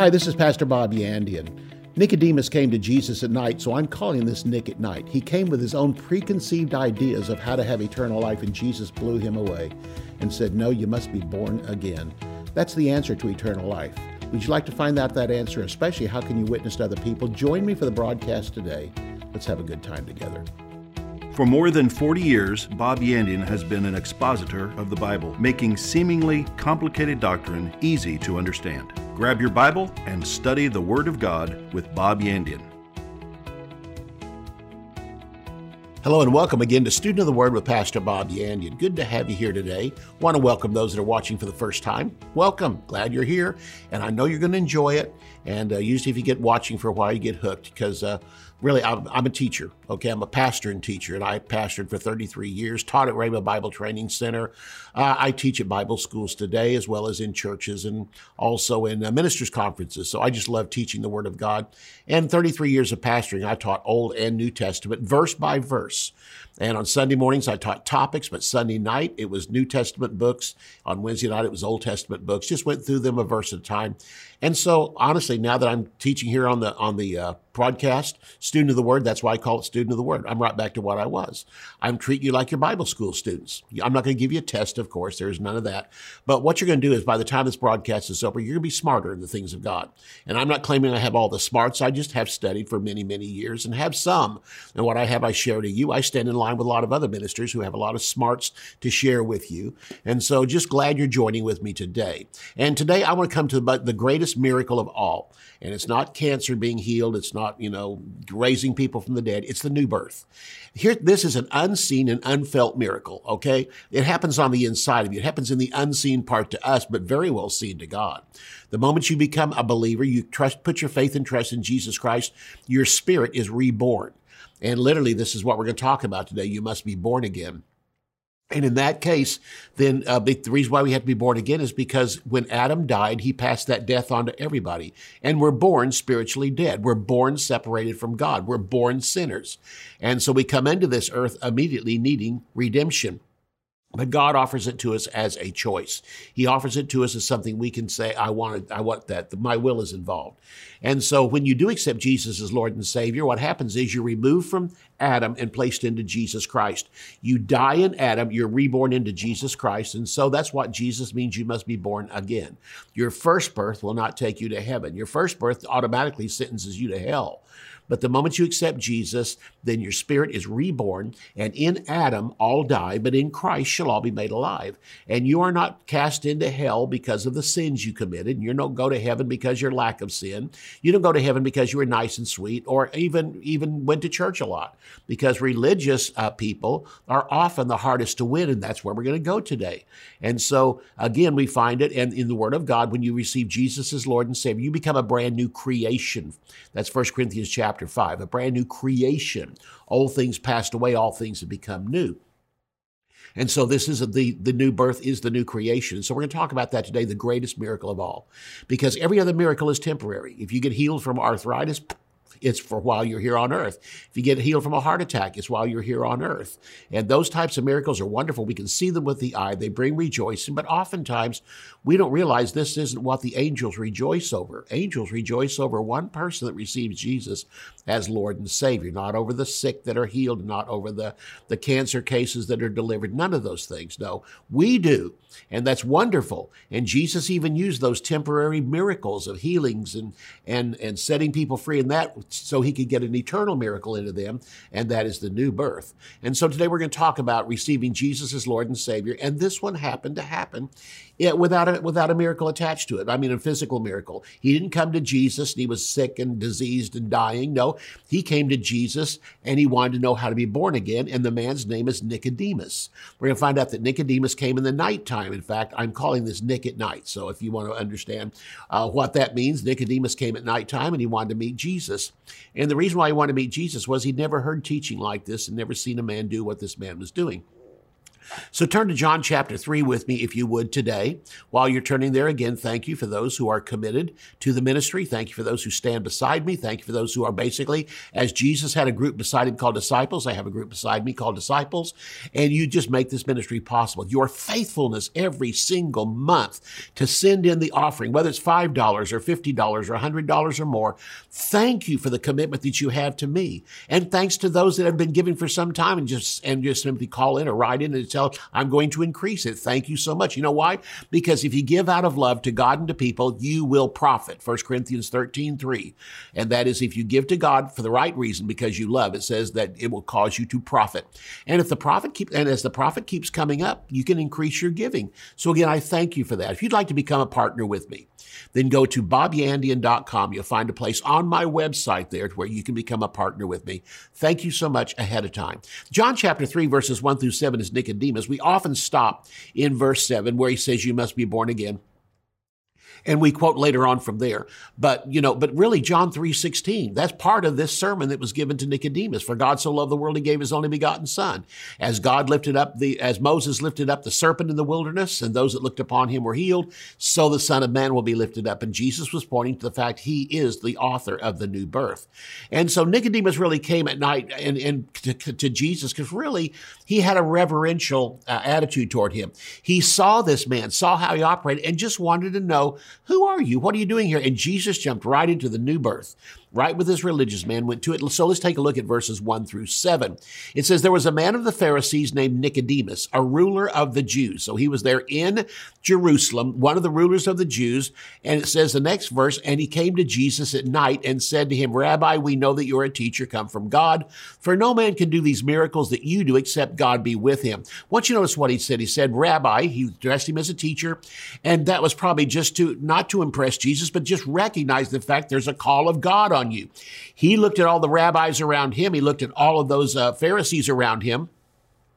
Hi, this is Pastor Bob Yandian. Nicodemus came to Jesus at night, so I'm calling this Nick at night. He came with his own preconceived ideas of how to have eternal life, and Jesus blew him away and said, No, you must be born again. That's the answer to eternal life. Would you like to find out that answer, especially how can you witness to other people? Join me for the broadcast today. Let's have a good time together. For more than 40 years, Bob Yandian has been an expositor of the Bible, making seemingly complicated doctrine easy to understand. Grab your Bible and study the Word of God with Bob Yandian. Hello and welcome again to Student of the Word with Pastor Bob Yandian. Good to have you here today. Want to welcome those that are watching for the first time. Welcome. Glad you're here. And I know you're going to enjoy it. And uh, usually, if you get watching for a while, you get hooked because uh, really, I'm, I'm, a teacher. Okay, I'm a pastor and teacher, and I pastored for 33 years. Taught at Rhema Bible Training Center. Uh, I teach at Bible schools today, as well as in churches and also in uh, ministers' conferences. So I just love teaching the Word of God. And 33 years of pastoring, I taught Old and New Testament, verse by verse. And on Sunday mornings, I taught topics, but Sunday night, it was New Testament books. On Wednesday night, it was Old Testament books. Just went through them a verse at a time. And so, honestly, now that I'm teaching here on the on the uh, broadcast, student of the word, that's why I call it student of the word. I'm right back to what I was. I'm treating you like your Bible school students. I'm not going to give you a test, of course. There's none of that. But what you're going to do is, by the time this broadcast is over, you're going to be smarter in the things of God. And I'm not claiming I have all the smarts. I just have studied for many, many years and have some. And what I have, I share to you. I stand in line with a lot of other ministers who have a lot of smarts to share with you. And so, just glad you're joining with me today. And today, I want to come to the greatest greatest miracle of all. And it's not cancer being healed. It's not, you know, raising people from the dead. It's the new birth. Here, this is an unseen and unfelt miracle, okay? It happens on the inside of you. It happens in the unseen part to us, but very well seen to God. The moment you become a believer, you trust, put your faith and trust in Jesus Christ, your spirit is reborn. And literally, this is what we're going to talk about today. You must be born again. And in that case, then uh, the reason why we have to be born again is because when Adam died, he passed that death on to everybody. And we're born spiritually dead. We're born separated from God. We're born sinners. And so we come into this earth immediately needing redemption. But God offers it to us as a choice. He offers it to us as something we can say, I want it, I want that. My will is involved. And so when you do accept Jesus as Lord and Savior, what happens is you're removed from Adam and placed into Jesus Christ. You die in Adam, you're reborn into Jesus Christ. And so that's what Jesus means you must be born again. Your first birth will not take you to heaven. Your first birth automatically sentences you to hell. But the moment you accept Jesus, then your spirit is reborn, and in Adam all die, but in Christ shall all be made alive. And you are not cast into hell because of the sins you committed. You don't go to heaven because your lack of sin. You don't go to heaven because you were nice and sweet, or even even went to church a lot. Because religious uh, people are often the hardest to win, and that's where we're going to go today. And so again, we find it, and in the Word of God, when you receive Jesus as Lord and Savior, you become a brand new creation. That's 1 Corinthians chapter chapter 5, a brand new creation. Old things passed away, all things have become new. And so this is the the new birth is the new creation. So we're going to talk about that today, the greatest miracle of all, because every other miracle is temporary. If you get healed from arthritis, it's for while you're here on earth. If you get healed from a heart attack, it's while you're here on earth. And those types of miracles are wonderful. We can see them with the eye. They bring rejoicing, but oftentimes we don't realize this isn't what the angels rejoice over. Angels rejoice over one person that receives Jesus as Lord and Savior, not over the sick that are healed, not over the, the cancer cases that are delivered, none of those things. No, we do. And that's wonderful. And Jesus even used those temporary miracles of healings and, and, and setting people free in that so he could get an eternal miracle into them, and that is the new birth. And so today we're going to talk about receiving Jesus as Lord and Savior, and this one happened to happen without a, without a miracle attached to it. I mean, a physical miracle. He didn't come to Jesus and he was sick and diseased and dying. No, he came to Jesus and he wanted to know how to be born again, and the man's name is Nicodemus. We're going to find out that Nicodemus came in the nighttime. In fact, I'm calling this Nick at night. So if you want to understand uh, what that means, Nicodemus came at nighttime and he wanted to meet Jesus. And the reason why he wanted to meet Jesus was he'd never heard teaching like this and never seen a man do what this man was doing. So turn to John chapter 3 with me, if you would, today. While you're turning there again, thank you for those who are committed to the ministry. Thank you for those who stand beside me. Thank you for those who are basically, as Jesus had a group beside him called disciples, I have a group beside me called disciples, and you just make this ministry possible. Your faithfulness every single month to send in the offering, whether it's $5 or $50 or $100 or more, thank you for the commitment that you have to me. And thanks to those that have been giving for some time and just, and just simply call in or write in and tell I'm going to increase it. Thank you so much. You know why? Because if you give out of love to God and to people, you will profit. 1 Corinthians 13, 3. And that is if you give to God for the right reason because you love, it says that it will cause you to profit. And if the profit keeps, and as the profit keeps coming up, you can increase your giving. So again, I thank you for that. If you'd like to become a partner with me, then go to bobyandian.com. You'll find a place on my website there where you can become a partner with me. Thank you so much ahead of time. John chapter 3, verses 1 through 7 is Nicodemus. Nicodemus, we often stop in verse 7 where he says, You must be born again and we quote later on from there. But, you know, but really John 3:16, that's part of this sermon that was given to Nicodemus. For God so loved the world he gave his only begotten son. As God lifted up the as Moses lifted up the serpent in the wilderness and those that looked upon him were healed, so the son of man will be lifted up. And Jesus was pointing to the fact he is the author of the new birth. And so Nicodemus really came at night and, and to, to Jesus because really he had a reverential uh, attitude toward him. He saw this man, saw how he operated and just wanted to know who are you? What are you doing here? And Jesus jumped right into the new birth right with this religious man, went to it. So let's take a look at verses 1 through 7. It says, There was a man of the Pharisees named Nicodemus, a ruler of the Jews. So he was there in Jerusalem, one of the rulers of the Jews. And it says the next verse, And he came to Jesus at night and said to him, Rabbi, we know that you're a teacher come from God, for no man can do these miracles that you do except God be with him. Once you notice what he said, he said, Rabbi, he addressed him as a teacher. And that was probably just to, not to impress Jesus, but just recognize the fact there's a call of God on on you. He looked at all the rabbis around him. He looked at all of those uh, Pharisees around him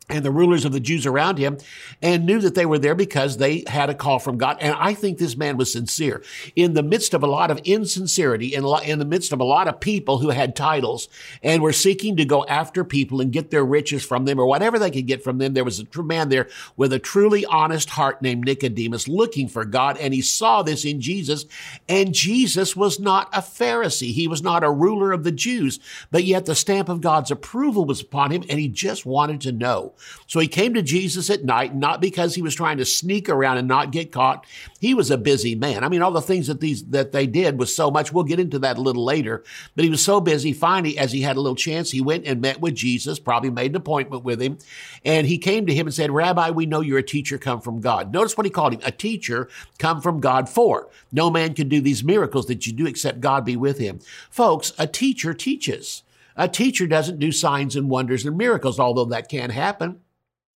and the rulers of the Jews around him and knew that they were there because they had a call from God. And I think this man was sincere. In the midst of a lot of insincerity, in, in the midst of a lot of people who had titles and were seeking to go after people and get their riches from them or whatever they could get from them, there was a true man there with a truly honest heart named Nicodemus looking for God. And he saw this in Jesus. And Jesus was not a Pharisee. He was not a ruler of the Jews, but yet the stamp of God's approval was upon him. And he just wanted to know so he came to Jesus at night, not because he was trying to sneak around and not get caught. He was a busy man. I mean, all the things that these that they did was so much. We'll get into that a little later. But he was so busy. Finally, as he had a little chance, he went and met with Jesus. Probably made an appointment with him, and he came to him and said, "Rabbi, we know you're a teacher come from God." Notice what he called him: a teacher come from God. For no man can do these miracles that you do except God be with him. Folks, a teacher teaches. A teacher doesn't do signs and wonders and miracles, although that can happen.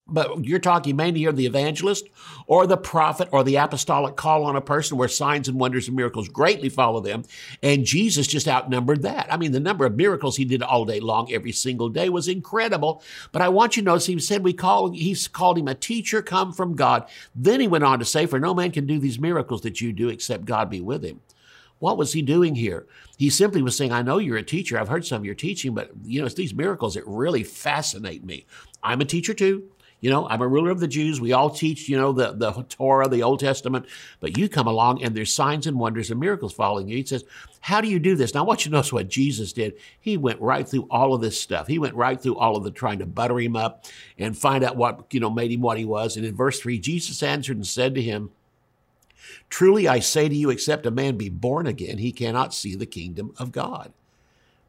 But you're talking mainly here the evangelist or the prophet or the apostolic call on a person where signs and wonders and miracles greatly follow them. And Jesus just outnumbered that. I mean, the number of miracles he did all day long, every single day was incredible. But I want you to notice he said we call, he's called him a teacher come from God. Then he went on to say, for no man can do these miracles that you do except God be with him. What was he doing here? He simply was saying, I know you're a teacher. I've heard some of your teaching, but you know, it's these miracles that really fascinate me. I'm a teacher too. You know, I'm a ruler of the Jews. We all teach, you know, the, the Torah, the Old Testament, but you come along and there's signs and wonders and miracles following you. He says, How do you do this? Now, I want you to notice what Jesus did. He went right through all of this stuff. He went right through all of the trying to butter him up and find out what, you know, made him what he was. And in verse 3, Jesus answered and said to him, Truly I say to you, except a man be born again, he cannot see the kingdom of God.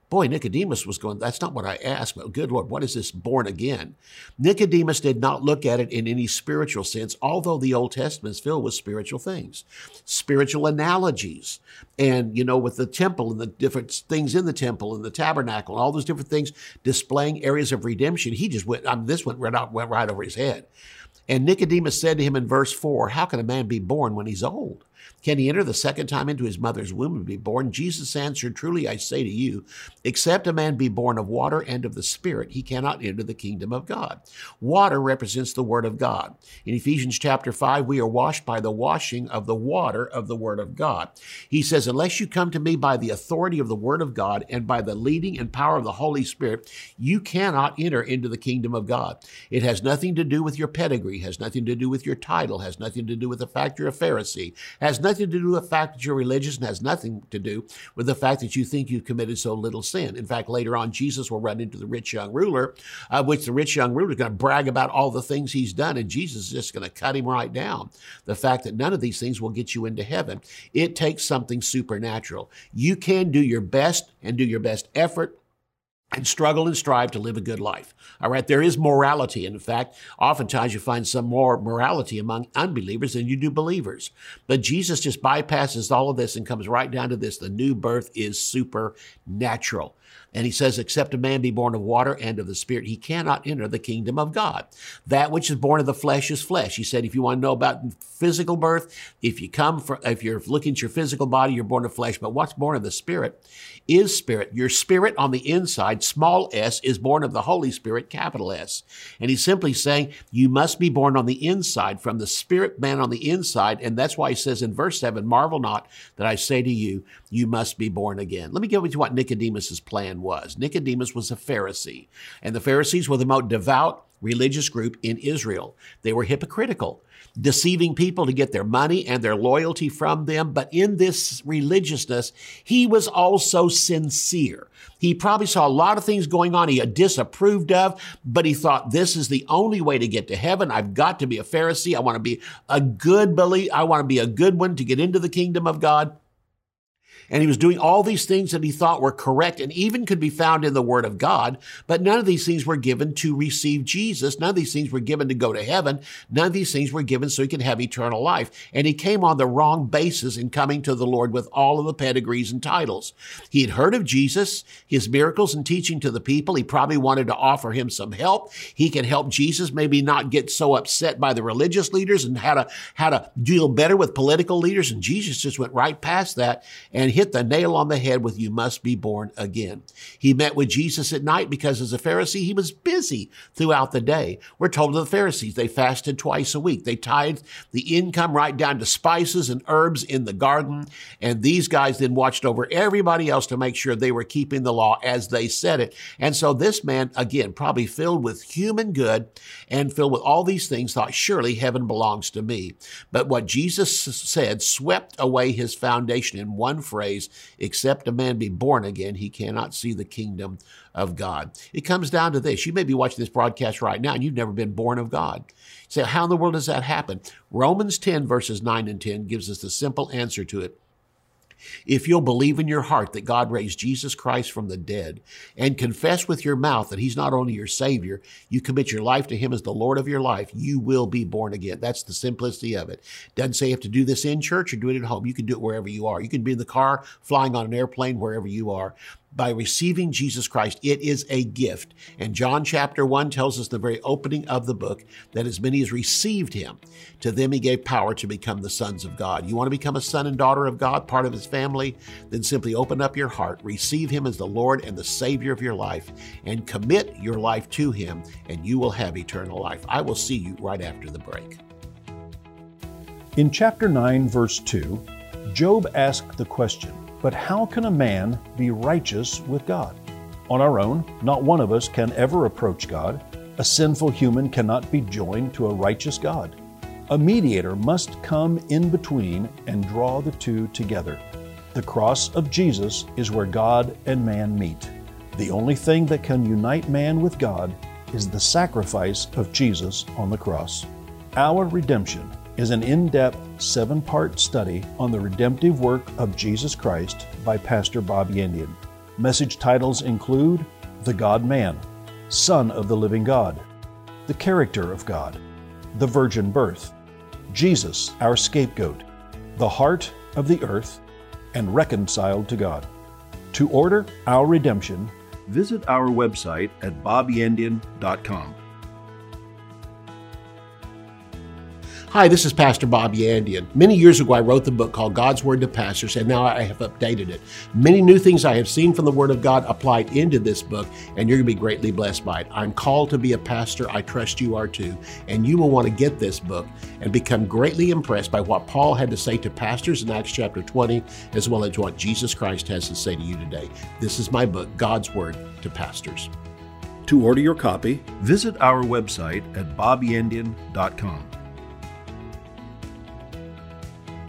Boy, Nicodemus was going, that's not what I asked, but good Lord, what is this born again? Nicodemus did not look at it in any spiritual sense, although the Old Testament is filled with spiritual things, spiritual analogies. And, you know, with the temple and the different things in the temple and the tabernacle and all those different things displaying areas of redemption, he just went, I mean, this went right, out, went right over his head. And Nicodemus said to him in verse 4, How can a man be born when he's old? Can he enter the second time into his mother's womb and be born? Jesus answered, Truly I say to you, except a man be born of water and of the Spirit, he cannot enter the kingdom of God. Water represents the Word of God. In Ephesians chapter 5, we are washed by the washing of the water of the Word of God. He says, Unless you come to me by the authority of the Word of God and by the leading and power of the Holy Spirit, you cannot enter into the kingdom of God. It has nothing to do with your pedigree, has nothing to do with your title, has nothing to do with the fact you're a Pharisee, has nothing to do with the fact that you're religious, and has nothing to do with the fact that you think you've committed so little sin. In fact, later on, Jesus will run into the rich young ruler, uh, which the rich young ruler is going to brag about all the things he's done, and Jesus is just going to cut him right down. The fact that none of these things will get you into heaven. It takes something supernatural. You can do your best and do your best effort and struggle and strive to live a good life. All right, there is morality. And in fact, oftentimes you find some more morality among unbelievers than you do believers. But Jesus just bypasses all of this and comes right down to this the new birth is supernatural. And he says, Except a man be born of water and of the Spirit, he cannot enter the kingdom of God. That which is born of the flesh is flesh. He said, if you want to know about physical birth, if you come from, if you're looking at your physical body, you're born of flesh. But what's born of the Spirit is spirit. Your spirit on the inside, small s, is born of the Holy Spirit, capital S. And he's simply saying, you must be born on the inside from the spirit man on the inside. And that's why he says in verse 7, marvel not that I say to you, you must be born again. Let me go into what Nicodemus's plan was. Nicodemus was a Pharisee, and the Pharisees were the most devout religious group in Israel. They were hypocritical, deceiving people to get their money and their loyalty from them. But in this religiousness, he was also sincere. He probably saw a lot of things going on he disapproved of, but he thought this is the only way to get to heaven. I've got to be a Pharisee. I want to be a good believer. I want to be a good one to get into the kingdom of God. And he was doing all these things that he thought were correct and even could be found in the Word of God. But none of these things were given to receive Jesus. None of these things were given to go to heaven. None of these things were given so he could have eternal life. And he came on the wrong basis in coming to the Lord with all of the pedigrees and titles. He had heard of Jesus, his miracles and teaching to the people. He probably wanted to offer him some help. He could help Jesus maybe not get so upset by the religious leaders and how to, how to deal better with political leaders. And Jesus just went right past that and hit the nail on the head with you must be born again. He met with Jesus at night because as a Pharisee, he was busy throughout the day. We're told of the Pharisees, they fasted twice a week. They tithed the income right down to spices and herbs in the garden. And these guys then watched over everybody else to make sure they were keeping the law as they said it. And so this man, again, probably filled with human good and filled with all these things, thought, surely heaven belongs to me. But what Jesus said swept away his foundation in one phrase phrase, except a man be born again, he cannot see the kingdom of God. It comes down to this. You may be watching this broadcast right now and you've never been born of God. You say, how in the world does that happen? Romans 10, verses 9 and 10 gives us the simple answer to it. If you'll believe in your heart that God raised Jesus Christ from the dead and confess with your mouth that He's not only your Savior, you commit your life to Him as the Lord of your life, you will be born again. That's the simplicity of it. Doesn't say you have to do this in church or do it at home. You can do it wherever you are. You can be in the car, flying on an airplane, wherever you are by receiving Jesus Christ. It is a gift. And John chapter 1 tells us the very opening of the book that as many as received him, to them he gave power to become the sons of God. You want to become a son and daughter of God, part of his family? Then simply open up your heart, receive him as the Lord and the Savior of your life, and commit your life to him, and you will have eternal life. I will see you right after the break. In chapter 9, verse 2, Job asked the question, but how can a man be righteous with God? On our own, not one of us can ever approach God. A sinful human cannot be joined to a righteous God. A mediator must come in between and draw the two together. The cross of Jesus is where God and man meet. The only thing that can unite man with God is the sacrifice of Jesus on the cross. Our redemption is an in depth seven part study on the redemptive work of Jesus Christ by Pastor Bob Yandian. Message titles include The God Man, Son of the Living God, The Character of God, The Virgin Birth, Jesus, our scapegoat, The Heart of the Earth, and Reconciled to God. To order our redemption, visit our website at bobyandian.com. Hi, this is Pastor Bob Yandian. Many years ago, I wrote the book called God's Word to Pastors, and now I have updated it. Many new things I have seen from the Word of God applied into this book, and you're going to be greatly blessed by it. I'm called to be a pastor. I trust you are too. And you will want to get this book and become greatly impressed by what Paul had to say to pastors in Acts chapter 20, as well as what Jesus Christ has to say to you today. This is my book, God's Word to Pastors. To order your copy, visit our website at bobyandian.com.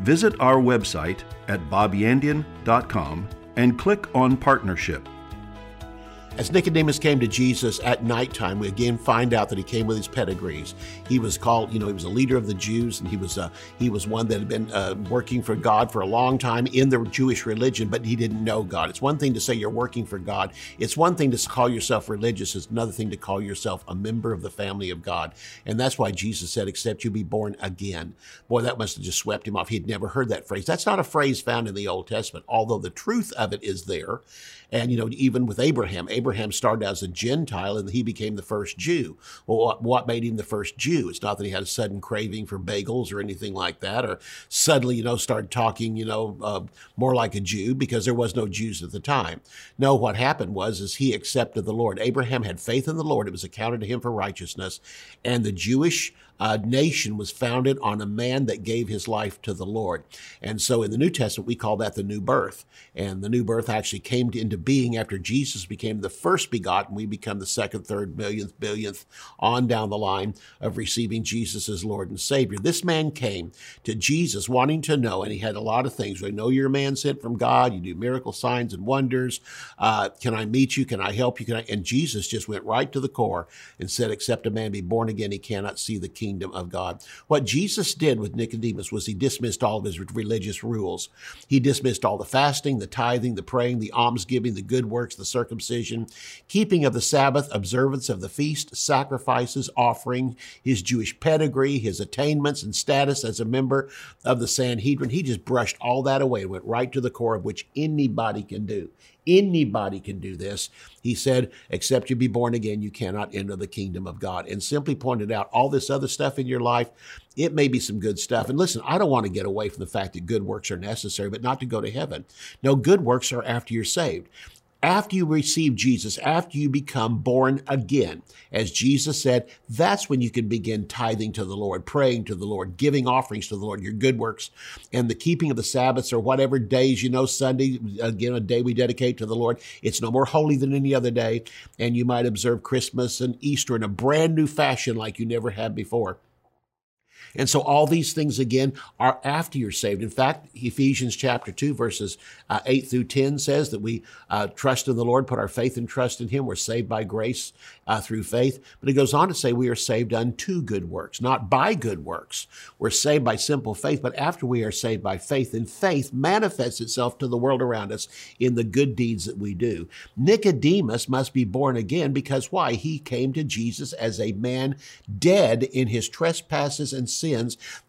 visit our website at bobyandian.com and click on Partnership. As Nicodemus came to Jesus at nighttime, we again find out that he came with his pedigrees. He was called, you know, he was a leader of the Jews, and he was uh, he was one that had been uh, working for God for a long time in the Jewish religion, but he didn't know God. It's one thing to say you're working for God. It's one thing to call yourself religious. It's another thing to call yourself a member of the family of God. And that's why Jesus said, "Except you be born again." Boy, that must have just swept him off. He'd never heard that phrase. That's not a phrase found in the Old Testament, although the truth of it is there. And, you know, even with Abraham, Abraham started as a Gentile and he became the first Jew. Well, what made him the first Jew? It's not that he had a sudden craving for bagels or anything like that, or suddenly, you know, started talking, you know, uh, more like a Jew because there was no Jews at the time. No, what happened was, is he accepted the Lord. Abraham had faith in the Lord. It was accounted to him for righteousness. And the Jewish uh, nation was founded on a man that gave his life to the Lord. And so in the New Testament, we call that the new birth. And the new birth actually came into being after Jesus became the first begotten. We become the second, third, millionth, billionth, on down the line of receiving Jesus as Lord and Savior. This man came to Jesus wanting to know, and he had a lot of things. We know you're a man sent from God. You do miracle signs and wonders. Uh, can I meet you? Can I help you? Can I? And Jesus just went right to the core and said, except a man be born again, he cannot see the kingdom kingdom of God. What Jesus did with Nicodemus was he dismissed all of his religious rules. He dismissed all the fasting, the tithing, the praying, the almsgiving, the good works, the circumcision, keeping of the Sabbath, observance of the feast, sacrifices, offering, his Jewish pedigree, his attainments and status as a member of the Sanhedrin. He just brushed all that away and went right to the core of which anybody can do. Anybody can do this. He said, except you be born again, you cannot enter the kingdom of God. And simply pointed out all this other stuff in your life. It may be some good stuff. And listen, I don't want to get away from the fact that good works are necessary, but not to go to heaven. No, good works are after you're saved after you receive Jesus, after you become born again, as Jesus said, that's when you can begin tithing to the Lord, praying to the Lord, giving offerings to the Lord, your good works, and the keeping of the Sabbaths or whatever days, you know, Sunday, again, a day we dedicate to the Lord. It's no more holy than any other day. And you might observe Christmas and Easter in a brand new fashion like you never had before. And so all these things again are after you're saved. In fact, Ephesians chapter 2 verses uh, 8 through 10 says that we uh, trust in the Lord, put our faith and trust in him. We're saved by grace uh, through faith. But it goes on to say we are saved unto good works, not by good works. We're saved by simple faith, but after we are saved by faith, and faith manifests itself to the world around us in the good deeds that we do. Nicodemus must be born again because why? He came to Jesus as a man dead in his trespasses and sins.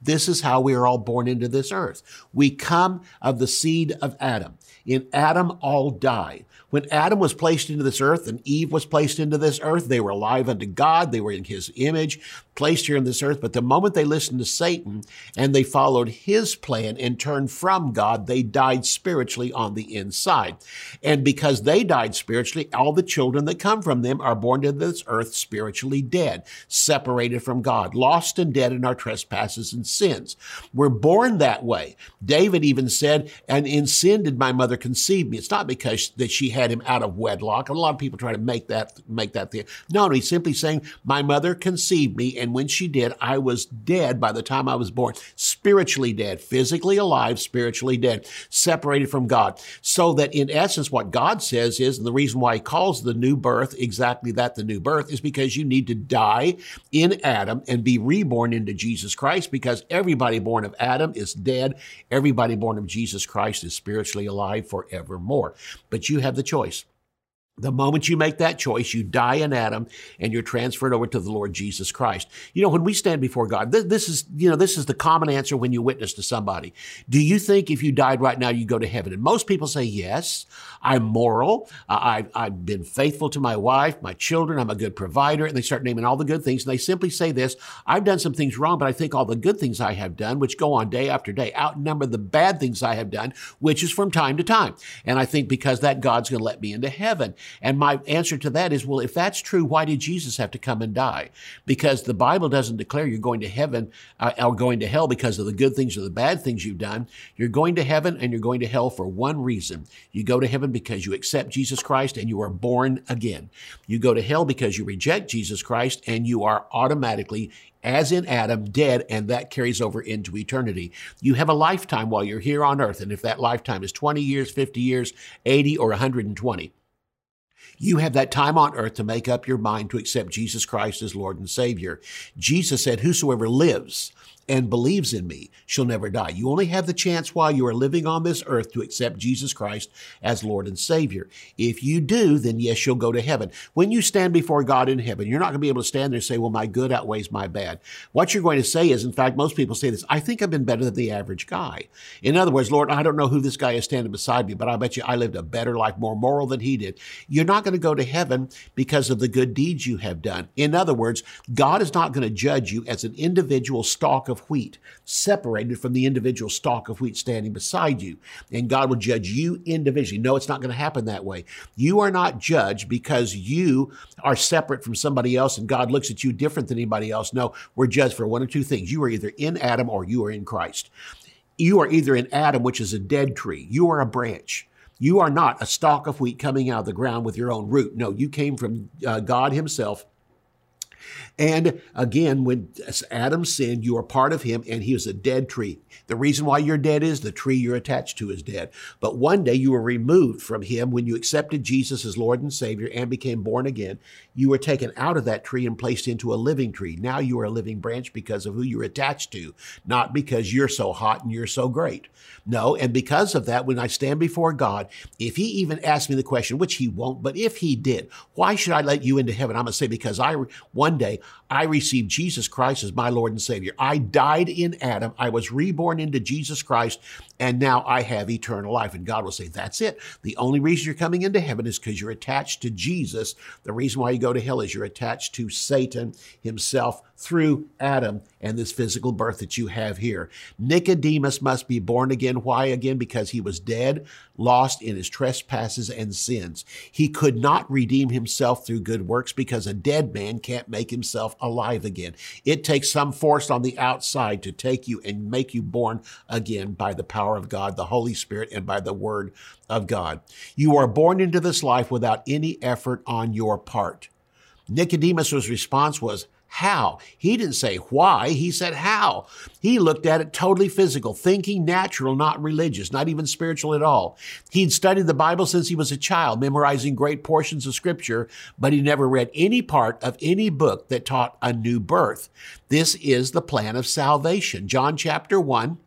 This is how we are all born into this earth. We come of the seed of Adam. In Adam, all die. When Adam was placed into this earth and Eve was placed into this earth, they were alive unto God. They were in his image, placed here on this earth. But the moment they listened to Satan and they followed his plan and turned from God, they died spiritually on the inside. And because they died spiritually, all the children that come from them are born to this earth spiritually dead, separated from God, lost and dead in our trespasses and sins. We're born that way. David even said, and in sin did my mother conceive me. It's not because that she had him out of wedlock. A lot of people try to make that make that thing. No, he's simply saying, "My mother conceived me, And when she did, I was dead by the time I was born, spiritually dead, physically alive, spiritually dead, separated from God. So that in essence, what God says is, and the reason why he calls the new birth exactly that, the new birth, is because you need to die in Adam and be reborn into Jesus Christ because everybody born of Adam is dead. Everybody born of Jesus Christ is spiritually alive forevermore. But you have the choice. The moment you make that choice, you die in Adam and you're transferred over to the Lord Jesus Christ. You know, when we stand before God, th- this is, you know, this is the common answer when you witness to somebody. Do you think if you died right now, you go to heaven? And most people say, yes, I'm moral. I've, I've been faithful to my wife, my children. I'm a good provider. And they start naming all the good things. And they simply say this, I've done some things wrong, but I think all the good things I have done, which go on day after day, outnumber the bad things I have done, which is from time to time. And I think because that God's going to let me into heaven. And my answer to that is, well, if that's true, why did Jesus have to come and die? Because the Bible doesn't declare you're going to heaven uh, or going to hell because of the good things or the bad things you've done. You're going to heaven and you're going to hell for one reason. You go to heaven because you accept Jesus Christ and you are born again. You go to hell because you reject Jesus Christ and you are automatically as in Adam, dead, and that carries over into eternity. You have a lifetime while you're here on earth, and if that lifetime is 20 years, 50 years, 80, or 120, you have that time on earth to make up your mind to accept Jesus Christ as Lord and Savior. Jesus said, Whosoever lives and believes in me shall never die. You only have the chance while you are living on this earth to accept Jesus Christ as Lord and Savior. If you do, then yes, you'll go to heaven. When you stand before God in heaven, you're not going to be able to stand there and say, well, my good outweighs my bad. What you're going to say is, in fact, most people say this, I think I've been better than the average guy. In other words, Lord, I don't know who this guy is standing beside me, but I bet you I lived a better life, more moral than he did. You're not going to go to heaven because of the good deeds you have done. In other words, God is not going to judge you as an individual stalk of of wheat, separated from the individual stalk of wheat standing beside you. And God will judge you individually. No, it's not going to happen that way. You are not judged because you are separate from somebody else and God looks at you different than anybody else. No, we're judged for one of two things. You are either in Adam or you are in Christ. You are either in Adam, which is a dead tree. You are a branch. You are not a stalk of wheat coming out of the ground with your own root. No, you came from uh, God Himself and again, when Adam sinned, you are part of him and he is a dead tree. The reason why you're dead is the tree you're attached to is dead. But one day you were removed from him when you accepted Jesus as Lord and Savior and became born again. You were taken out of that tree and placed into a living tree. Now you are a living branch because of who you're attached to, not because you're so hot and you're so great. No, and because of that, when I stand before God, if he even asks me the question, which he won't, but if he did, why should I let you into heaven? I'm going to say, because I, one day, I received Jesus Christ as my Lord and Savior. I died in Adam. I was reborn into Jesus Christ, and now I have eternal life. And God will say, That's it. The only reason you're coming into heaven is because you're attached to Jesus. The reason why you go to hell is you're attached to Satan himself through Adam and this physical birth that you have here. Nicodemus must be born again. Why again? Because he was dead, lost in his trespasses and sins. He could not redeem himself through good works because a dead man can't make himself alive again. It takes some force on the outside to take you and make you born again by the power of God, the Holy Spirit, and by the word of God. You are born into this life without any effort on your part. Nicodemus's response was, how. He didn't say why, he said how. He looked at it totally physical, thinking natural, not religious, not even spiritual at all. He'd studied the Bible since he was a child, memorizing great portions of scripture, but he never read any part of any book that taught a new birth. This is the plan of salvation. John chapter 1,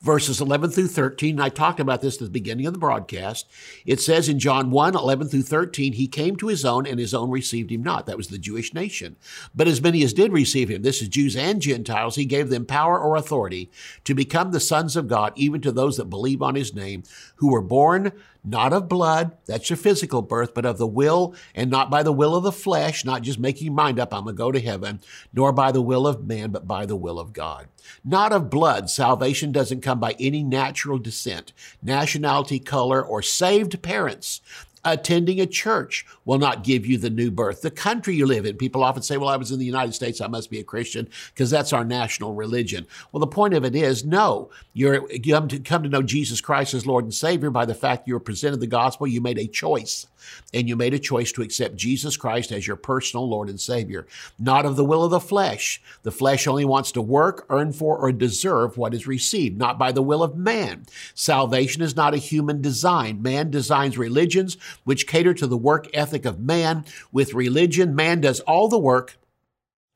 verses 11 through 13. And I talked about this at the beginning of the broadcast. It says in John 1, 11 through 13, he came to his own and his own received him not. That was the Jewish nation. But as many as did receive him, this is Jews and Gentiles, he gave them power or authority to become the sons of God, even to those that believe on his name, who were born not of blood, that's your physical birth, but of the will, and not by the will of the flesh, not just making your mind up, I'm going to go to heaven, nor by the will of man, but by the will of God. Not of blood. Salvation doesn't come by any natural descent, nationality, color, or saved parents. Attending a church will not give you the new birth. The country you live in, people often say, well, I was in the United States, I must be a Christian because that's our national religion. Well, the point of it is, no, you're, you come to, come to know Jesus Christ as Lord and Savior by the fact you were presented the gospel, you made a choice and you made a choice to accept Jesus Christ as your personal Lord and Savior, not of the will of the flesh. The flesh only wants to work, earn for, or deserve what is received, not by the will of man. Salvation is not a human design. Man designs religions which cater to the work ethic of man. With religion, man does all the work.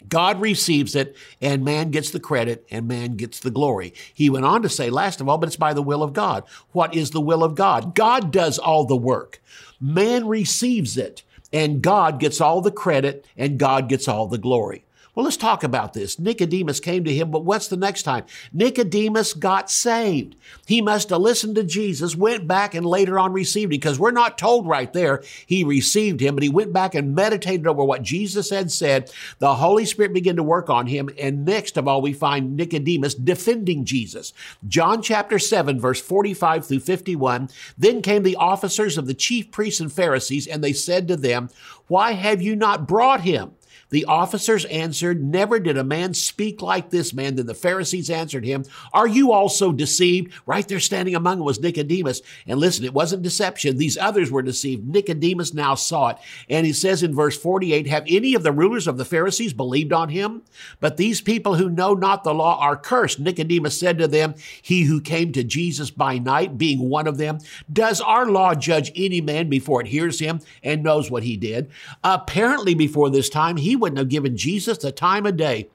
God receives it and man gets the credit and man gets the glory. He went on to say, last of all, but it's by the will of God. What is the will of God? God does all the work. Man receives it and God gets all the credit and God gets all the glory. Well, let's talk about this. Nicodemus came to him, but what's the next time? Nicodemus got saved. He must have listened to Jesus, went back and later on received him because we're not told right there he received him, but he went back and meditated over what Jesus had said. The Holy Spirit began to work on him. And next of all, we find Nicodemus defending Jesus. John chapter 7, verse 45 through 51. Then came the officers of the chief priests and Pharisees, and they said to them, Why have you not brought him? The officers answered, Never did a man speak like this man. Then the Pharisees answered him, Are you also deceived? Right there standing among them was Nicodemus. And listen, it wasn't deception. These others were deceived. Nicodemus now saw it. And he says in verse 48, Have any of the rulers of the Pharisees believed on him? But these people who know not the law are cursed. Nicodemus said to them, He who came to Jesus by night, being one of them, does our law judge any man before it hears him and knows what he did? Apparently, before this time, he wouldn't have given Jesus the time of day.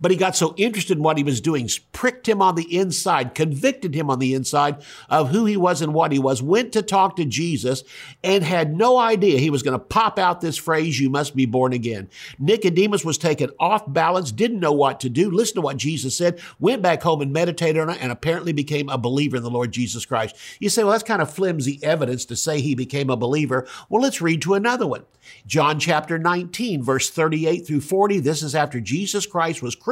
But he got so interested in what he was doing, pricked him on the inside, convicted him on the inside of who he was and what he was, went to talk to Jesus and had no idea he was going to pop out this phrase, you must be born again. Nicodemus was taken off balance, didn't know what to do, listened to what Jesus said, went back home and meditated on it, and apparently became a believer in the Lord Jesus Christ. You say, well, that's kind of flimsy evidence to say he became a believer. Well, let's read to another one. John chapter 19, verse 38 through 40. This is after Jesus Christ was crucified,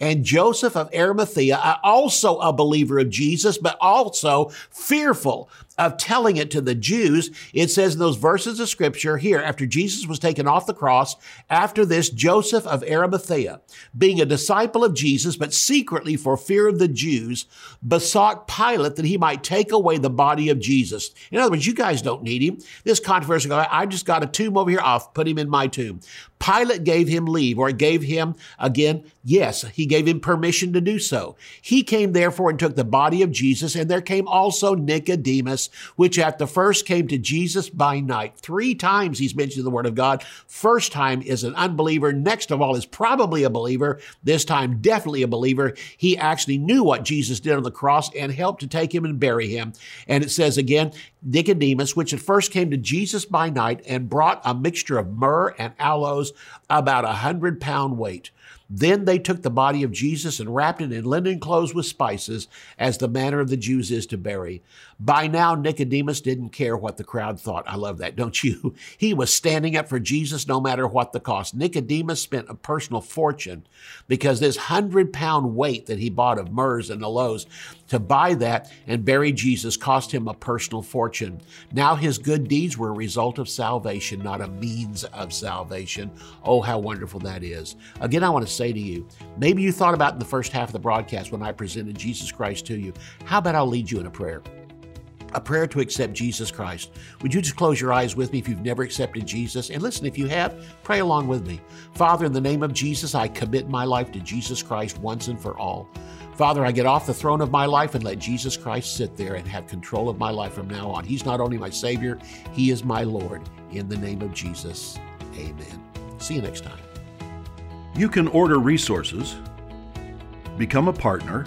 and Joseph of Arimathea, also a believer of Jesus, but also fearful of telling it to the Jews. It says in those verses of scripture here, after Jesus was taken off the cross, after this, Joseph of Arimathea, being a disciple of Jesus, but secretly for fear of the Jews, besought Pilate that he might take away the body of Jesus. In other words, you guys don't need him. This controversial guy, I just got a tomb over here. I'll put him in my tomb. Pilate gave him leave, or gave him, again, yes, he gave him permission to do so. He came therefore and took the body of Jesus, and there came also Nicodemus, which at the first came to Jesus by night. Three times he's mentioned in the word of God. First time is an unbeliever. Next of all is probably a believer. This time, definitely a believer. He actually knew what Jesus did on the cross and helped to take him and bury him. And it says again, Nicodemus, which at first came to Jesus by night and brought a mixture of myrrh and aloes, about a hundred pound weight. Then they took the body of Jesus and wrapped it in linen clothes with spices, as the manner of the Jews is to bury. By now, Nicodemus didn't care what the crowd thought. I love that, don't you? He was standing up for Jesus no matter what the cost. Nicodemus spent a personal fortune because this hundred pound weight that he bought of myrrhs and aloes to buy that and bury Jesus cost him a personal fortune. Now his good deeds were a result of salvation, not a means of salvation. Oh, how wonderful that is. Again, I want to say to you, maybe you thought about in the first half of the broadcast when I presented Jesus Christ to you. How about I'll lead you in a prayer? A prayer to accept Jesus Christ. Would you just close your eyes with me if you've never accepted Jesus? And listen, if you have, pray along with me. Father, in the name of Jesus, I commit my life to Jesus Christ once and for all. Father, I get off the throne of my life and let Jesus Christ sit there and have control of my life from now on. He's not only my Savior, He is my Lord. In the name of Jesus, amen. See you next time. You can order resources, become a partner,